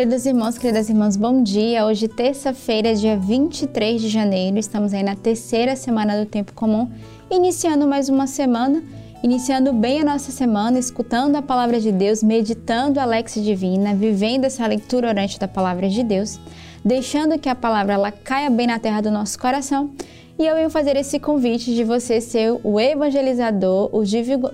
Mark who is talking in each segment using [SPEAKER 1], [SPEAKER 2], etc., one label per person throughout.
[SPEAKER 1] Queridos irmãos, queridas irmãs, bom dia. Hoje, terça-feira, dia 23 de janeiro, estamos aí na terceira semana do Tempo Comum, iniciando mais uma semana, iniciando bem a nossa semana, escutando a palavra de Deus, meditando a Lex Divina, vivendo essa leitura orante da palavra de Deus, deixando que a palavra ela caia bem na terra do nosso coração. E eu venho fazer esse convite de você ser o evangelizador, o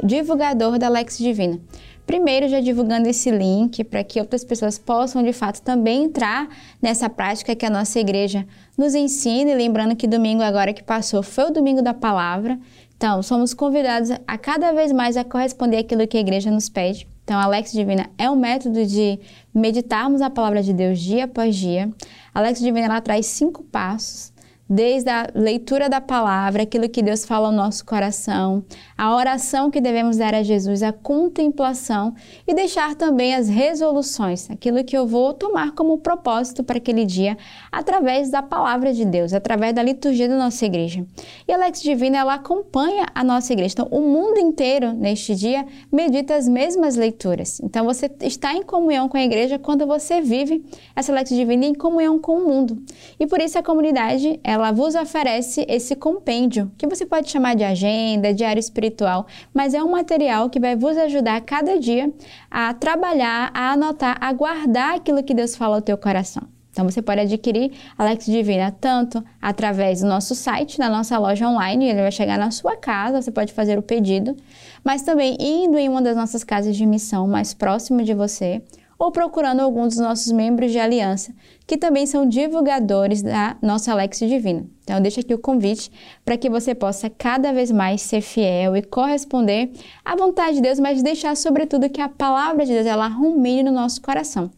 [SPEAKER 1] divulgador da Lex Divina. Primeiro, já divulgando esse link para que outras pessoas possam de fato também entrar nessa prática que a nossa igreja nos ensina. E lembrando que domingo agora que passou foi o domingo da palavra. Então, somos convidados a cada vez mais a corresponder àquilo que a igreja nos pede. Então, Alex Divina é um método de meditarmos a palavra de Deus dia após dia. Alex Divina ela traz cinco passos desde a leitura da palavra, aquilo que Deus fala ao nosso coração, a oração que devemos dar a Jesus, a contemplação e deixar também as resoluções, aquilo que eu vou tomar como propósito para aquele dia, através da palavra de Deus, através da liturgia da nossa igreja. E a Lex Divina, ela acompanha a nossa igreja. Então, o mundo inteiro, neste dia, medita as mesmas leituras. Então, você está em comunhão com a igreja quando você vive essa Lex Divina em comunhão com o mundo. E por isso a comunidade, ela ela vos oferece esse compêndio, que você pode chamar de agenda, diário espiritual, mas é um material que vai vos ajudar cada dia a trabalhar, a anotar, a guardar aquilo que Deus fala ao teu coração. Então você pode adquirir Alex Divina tanto através do nosso site, da nossa loja online, ele vai chegar na sua casa, você pode fazer o pedido, mas também indo em uma das nossas casas de missão mais próximo de você, ou procurando algum dos nossos membros de aliança, que também são divulgadores da nossa Alex Divina. Então, deixo aqui o convite para que você possa cada vez mais ser fiel e corresponder à vontade de Deus, mas deixar, sobretudo, que a palavra de Deus ela rumine no nosso coração.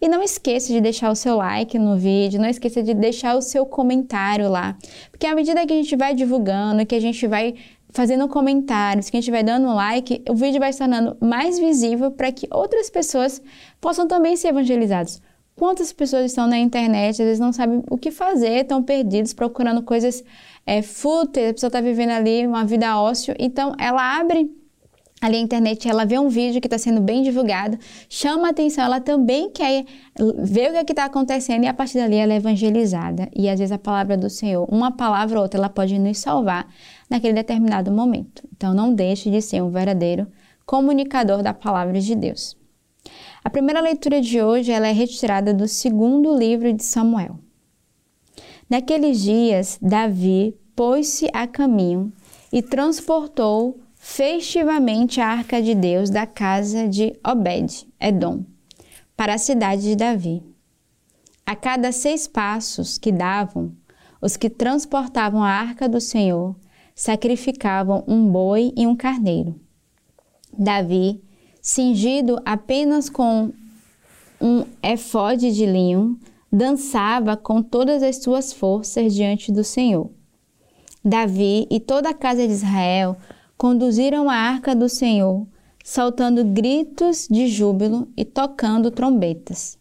[SPEAKER 1] E não esqueça de deixar o seu like no vídeo, não esqueça de deixar o seu comentário lá, porque à medida que a gente vai divulgando, que a gente vai fazendo comentários, que a gente vai dando like, o vídeo vai se tornando mais visível para que outras pessoas possam também ser evangelizadas. Quantas pessoas estão na internet, às vezes não sabem o que fazer, estão perdidos, procurando coisas é, fúteis, a pessoa está vivendo ali uma vida ócio, então ela abre ali a internet, ela vê um vídeo que está sendo bem divulgado, chama a atenção, ela também quer ver o que é está acontecendo e a partir dali ela é evangelizada. E às vezes a palavra do Senhor, uma palavra ou outra, ela pode nos salvar naquele determinado momento. Então não deixe de ser um verdadeiro comunicador da palavra de Deus. A primeira leitura de hoje ela é retirada do segundo livro de Samuel. Naqueles dias, Davi pôs-se a caminho e transportou festivamente a arca de Deus da casa de Obed, Edom, para a cidade de Davi. A cada seis passos que davam, os que transportavam a arca do Senhor sacrificavam um boi e um carneiro. Davi, cingido apenas com um efode de linho, dançava com todas as suas forças diante do Senhor. Davi e toda a casa de Israel conduziram a arca do Senhor, saltando gritos de júbilo e tocando trombetas.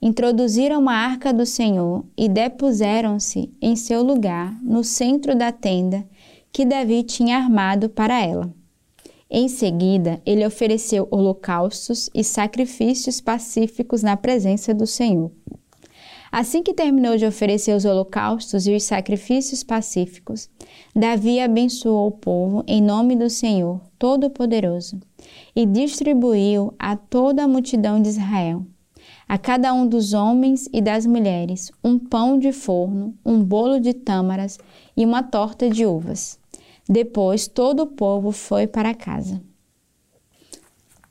[SPEAKER 1] Introduziram a arca do Senhor e depuseram-se em seu lugar no centro da tenda que Davi tinha armado para ela. Em seguida, ele ofereceu holocaustos e sacrifícios pacíficos na presença do Senhor. Assim que terminou de oferecer os holocaustos e os sacrifícios pacíficos, Davi abençoou o povo em nome do Senhor Todo-Poderoso e distribuiu a toda a multidão de Israel, a cada um dos homens e das mulheres, um pão de forno, um bolo de tâmaras e uma torta de uvas. Depois todo o povo foi para casa.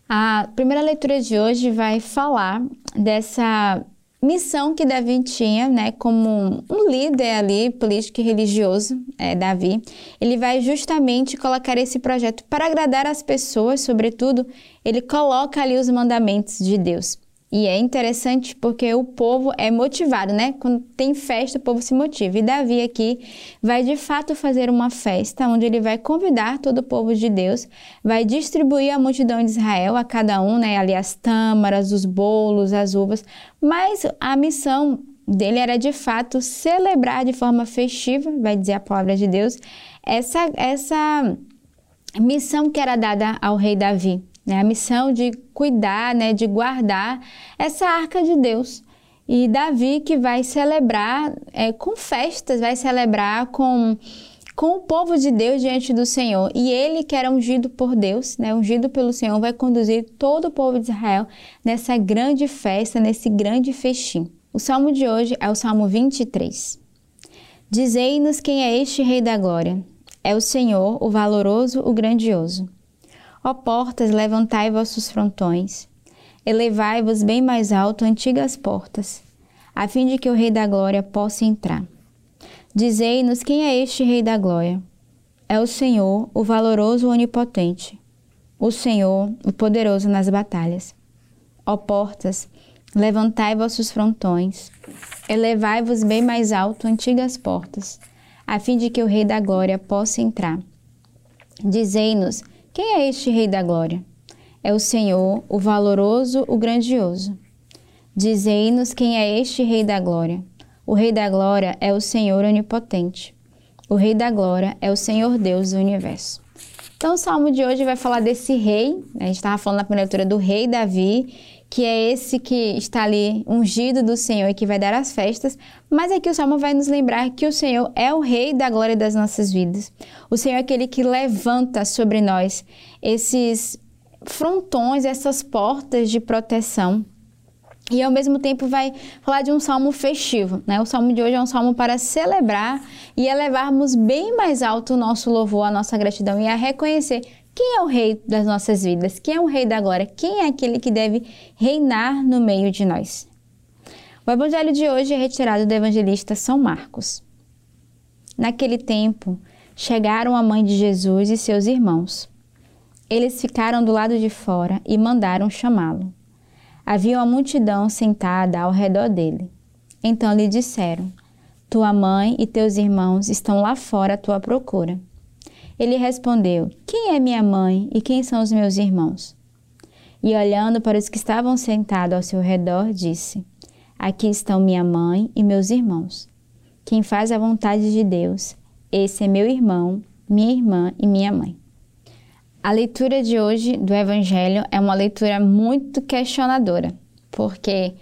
[SPEAKER 1] A primeira leitura de hoje vai falar dessa missão que Davi tinha, né, como um líder ali político e religioso, é, Davi, ele vai justamente colocar esse projeto para agradar as pessoas, sobretudo, ele coloca ali os mandamentos de Deus. E é interessante porque o povo é motivado, né? Quando tem festa, o povo se motiva. E Davi aqui vai de fato fazer uma festa onde ele vai convidar todo o povo de Deus, vai distribuir a multidão de Israel a cada um, né? Ali as tâmaras, os bolos, as uvas. Mas a missão dele era de fato celebrar de forma festiva, vai dizer a palavra de Deus, essa essa missão que era dada ao rei Davi. Né? A missão de cuidar, né, de guardar essa arca de Deus. E Davi que vai celebrar é, com festas, vai celebrar com com o povo de Deus diante do Senhor. E ele, que era ungido por Deus, né, ungido pelo Senhor, vai conduzir todo o povo de Israel nessa grande festa, nesse grande festim. O salmo de hoje é o salmo 23. Dizei-nos quem é este Rei da Glória. É o Senhor, o valoroso, o grandioso. Ó portas, levantai vossos frontões. Elevai-vos bem mais alto, antigas portas, a fim de que o Rei da Glória possa entrar. Dizei-nos quem é este Rei da Glória. É o Senhor, o valoroso, onipotente. O Senhor, o poderoso nas batalhas. Ó portas, levantai vossos frontões. Elevai-vos bem mais alto, antigas portas, a fim de que o Rei da Glória possa entrar. Dizei-nos quem é este Rei da Glória. É o Senhor, o valoroso, o grandioso. Dizei-nos quem é este Rei da Glória. O Rei da Glória é o Senhor onipotente. O Rei da Glória é o Senhor Deus do universo. Então, o salmo de hoje vai falar desse rei. A gente estava falando na primeira leitura do rei Davi, que é esse que está ali ungido do Senhor e que vai dar as festas. Mas aqui o salmo vai nos lembrar que o Senhor é o rei da glória das nossas vidas. O Senhor é aquele que levanta sobre nós esses frontões, essas portas de proteção e ao mesmo tempo vai falar de um salmo festivo, né? O salmo de hoje é um salmo para celebrar e elevarmos bem mais alto o nosso louvor, a nossa gratidão e a reconhecer quem é o rei das nossas vidas, quem é o rei da glória, quem é aquele que deve reinar no meio de nós. O evangelho de hoje é retirado do evangelista São Marcos. Naquele tempo, chegaram a mãe de Jesus e seus irmãos. Eles ficaram do lado de fora e mandaram chamá-lo. Havia uma multidão sentada ao redor dele. Então lhe disseram: Tua mãe e teus irmãos estão lá fora à tua procura. Ele respondeu: Quem é minha mãe e quem são os meus irmãos? E olhando para os que estavam sentados ao seu redor, disse: Aqui estão minha mãe e meus irmãos. Quem faz a vontade de Deus, esse é meu irmão, minha irmã e minha mãe. A leitura de hoje do Evangelho é uma leitura muito questionadora, porque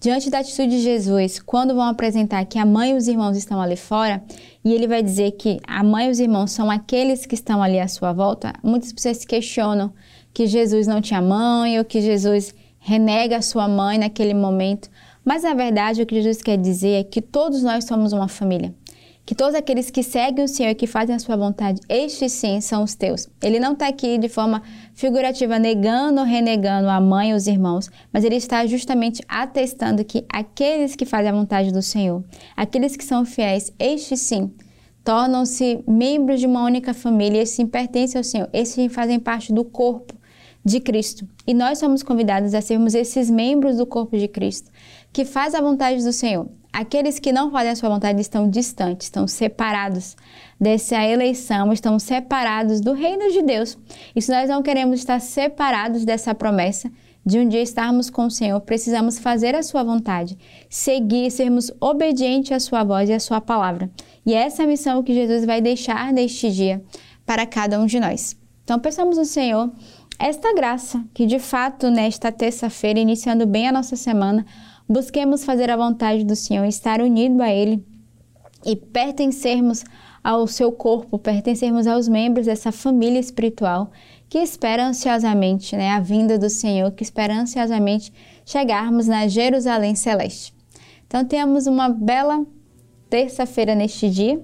[SPEAKER 1] diante da atitude de Jesus, quando vão apresentar que a mãe e os irmãos estão ali fora, e ele vai dizer que a mãe e os irmãos são aqueles que estão ali à sua volta, muitas pessoas se questionam que Jesus não tinha mãe ou que Jesus renega a sua mãe naquele momento. Mas na verdade, o que Jesus quer dizer é que todos nós somos uma família que todos aqueles que seguem o Senhor e que fazem a sua vontade, estes sim são os teus. Ele não está aqui de forma figurativa negando ou renegando a mãe e os irmãos, mas ele está justamente atestando que aqueles que fazem a vontade do Senhor, aqueles que são fiéis, estes sim tornam-se membros de uma única família, esses sim pertencem ao Senhor, esses sim fazem parte do corpo de Cristo. E nós somos convidados a sermos esses membros do corpo de Cristo, que faz a vontade do Senhor. Aqueles que não fazem a sua vontade estão distantes, estão separados dessa eleição, estão separados do reino de Deus. E se nós não queremos estar separados dessa promessa, de um dia estarmos com o Senhor, precisamos fazer a sua vontade, seguir, sermos obedientes à sua voz e à sua palavra. E é essa missão que Jesus vai deixar neste dia para cada um de nós. Então, peçamos ao Senhor esta graça, que de fato, nesta terça-feira, iniciando bem a nossa semana, Busquemos fazer a vontade do Senhor, estar unido a Ele e pertencermos ao seu corpo, pertencermos aos membros dessa família espiritual que espera ansiosamente né, a vinda do Senhor, que espera ansiosamente chegarmos na Jerusalém Celeste. Então, temos uma bela terça-feira neste dia,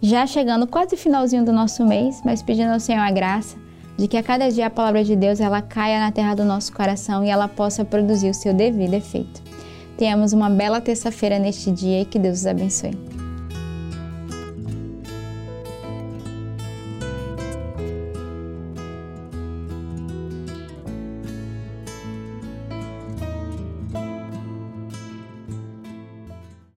[SPEAKER 1] já chegando quase finalzinho do nosso mês, mas pedindo ao Senhor a graça de que a cada dia a palavra de Deus ela caia na terra do nosso coração e ela possa produzir o seu devido efeito. Tenhamos uma bela terça-feira neste dia e que Deus os abençoe.